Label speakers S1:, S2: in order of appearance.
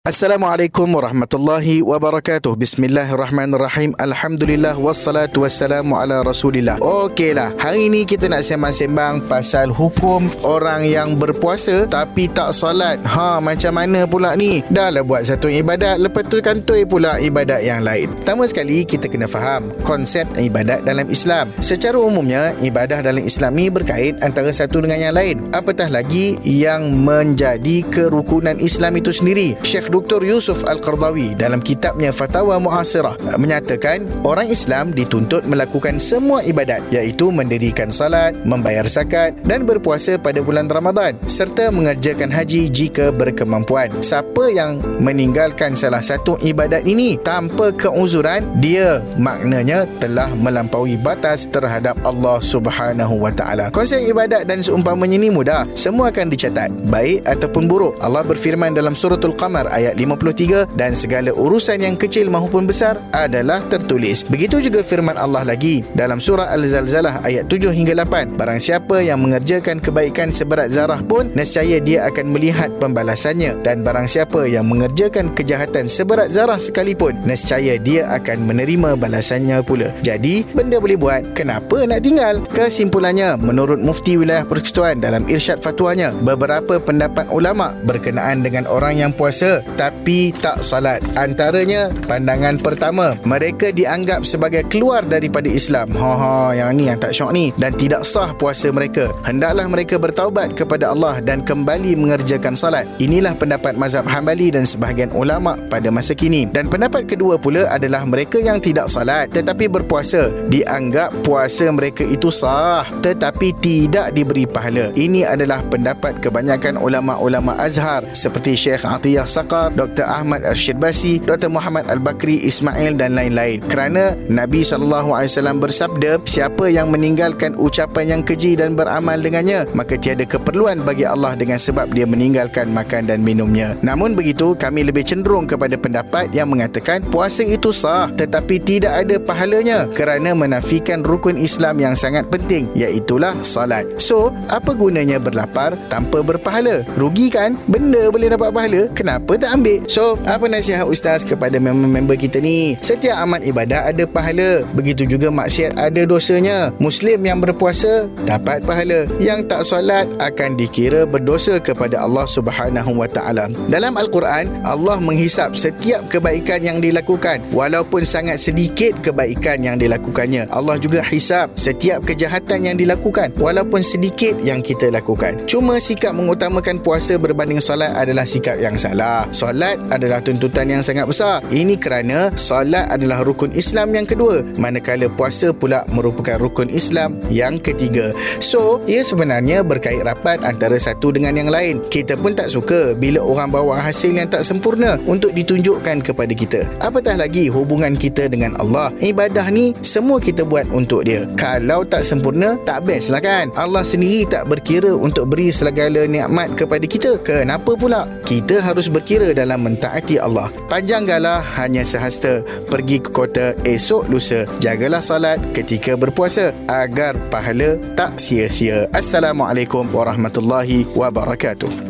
S1: Assalamualaikum warahmatullahi wabarakatuh. Bismillahirrahmanirrahim. Alhamdulillah wassalatu wassalamu ala Rasulillah. Okeylah, hari ini kita nak sembang-sembang pasal hukum orang yang berpuasa tapi tak solat. Ha, macam mana pula ni? Dah lah buat satu ibadat, lepas tu kantoi pula ibadat yang lain. Pertama sekali kita kena faham konsep ibadat dalam Islam. Secara umumnya, ibadah dalam Islam ni berkait antara satu dengan yang lain. Apatah lagi yang menjadi kerukunan Islam itu sendiri. Syekh Dr. Yusuf Al-Qardawi dalam kitabnya Fatawa Muasirah menyatakan orang Islam dituntut melakukan semua ibadat iaitu mendirikan salat, membayar zakat dan berpuasa pada bulan Ramadan serta mengerjakan haji jika berkemampuan. Siapa yang meninggalkan salah satu ibadat ini tanpa keuzuran, dia maknanya telah melampaui batas terhadap Allah Subhanahu wa taala. Konsep ibadat dan seumpamanya ini mudah, semua akan dicatat, baik ataupun buruk. Allah berfirman dalam suratul Qamar ayat 53 dan segala urusan yang kecil maupun besar adalah tertulis. Begitu juga firman Allah lagi dalam surah Al-Zalzalah ayat 7 hingga 8. Barang siapa yang mengerjakan kebaikan seberat zarah pun nescaya dia akan melihat pembalasannya dan barang siapa yang mengerjakan kejahatan seberat zarah sekalipun nescaya dia akan menerima balasannya pula. Jadi benda boleh buat, kenapa nak tinggal? Kesimpulannya menurut Mufti Wilayah Persekutuan dalam irsyad fatwanya beberapa pendapat ulama berkenaan dengan orang yang puasa tapi tak salat. Antaranya pandangan pertama, mereka dianggap sebagai keluar daripada Islam. Ha ha, yang ni yang tak syok ni dan tidak sah puasa mereka. Hendaklah mereka bertaubat kepada Allah dan kembali mengerjakan salat. Inilah pendapat mazhab Hambali dan sebahagian ulama pada masa kini. Dan pendapat kedua pula adalah mereka yang tidak salat tetapi berpuasa dianggap puasa mereka itu sah tetapi tidak diberi pahala. Ini adalah pendapat kebanyakan ulama-ulama Azhar seperti Syekh Atiyah Saqar Mukhtar, Dr. Ahmad Arshid Basi, Dr. Muhammad Al-Bakri Ismail dan lain-lain. Kerana Nabi SAW bersabda, siapa yang meninggalkan ucapan yang keji dan beramal dengannya, maka tiada keperluan bagi Allah dengan sebab dia meninggalkan makan dan minumnya. Namun begitu, kami lebih cenderung kepada pendapat yang mengatakan puasa itu sah tetapi tidak ada pahalanya kerana menafikan rukun Islam yang sangat penting iaitulah salat. So, apa gunanya berlapar tanpa berpahala? Rugi kan? Benda boleh dapat pahala, kenapa tak ambil. So, apa nasihat ustaz kepada member-member kita ni? Setiap amat ibadah ada pahala. Begitu juga maksiat ada dosanya. Muslim yang berpuasa dapat pahala. Yang tak solat akan dikira berdosa kepada Allah Subhanahu Wa Taala. Dalam Al-Quran, Allah menghisap setiap kebaikan yang dilakukan walaupun sangat sedikit kebaikan yang dilakukannya. Allah juga hisap setiap kejahatan yang dilakukan walaupun sedikit yang kita lakukan. Cuma sikap mengutamakan puasa berbanding solat adalah sikap yang salah solat adalah tuntutan yang sangat besar. Ini kerana solat adalah rukun Islam yang kedua, manakala puasa pula merupakan rukun Islam yang ketiga. So, ia sebenarnya berkait rapat antara satu dengan yang lain. Kita pun tak suka bila orang bawa hasil yang tak sempurna untuk ditunjukkan kepada kita. Apatah lagi hubungan kita dengan Allah. Ibadah ni semua kita buat untuk dia. Kalau tak sempurna, tak best lah kan? Allah sendiri tak berkira untuk beri segala nikmat kepada kita. Kenapa pula? Kita harus berkira dalam mentaati Allah. Panjang galah hanya sehasta pergi ke kota esok lusa. Jagalah salat ketika berpuasa agar pahala tak sia-sia. Assalamualaikum warahmatullahi wabarakatuh.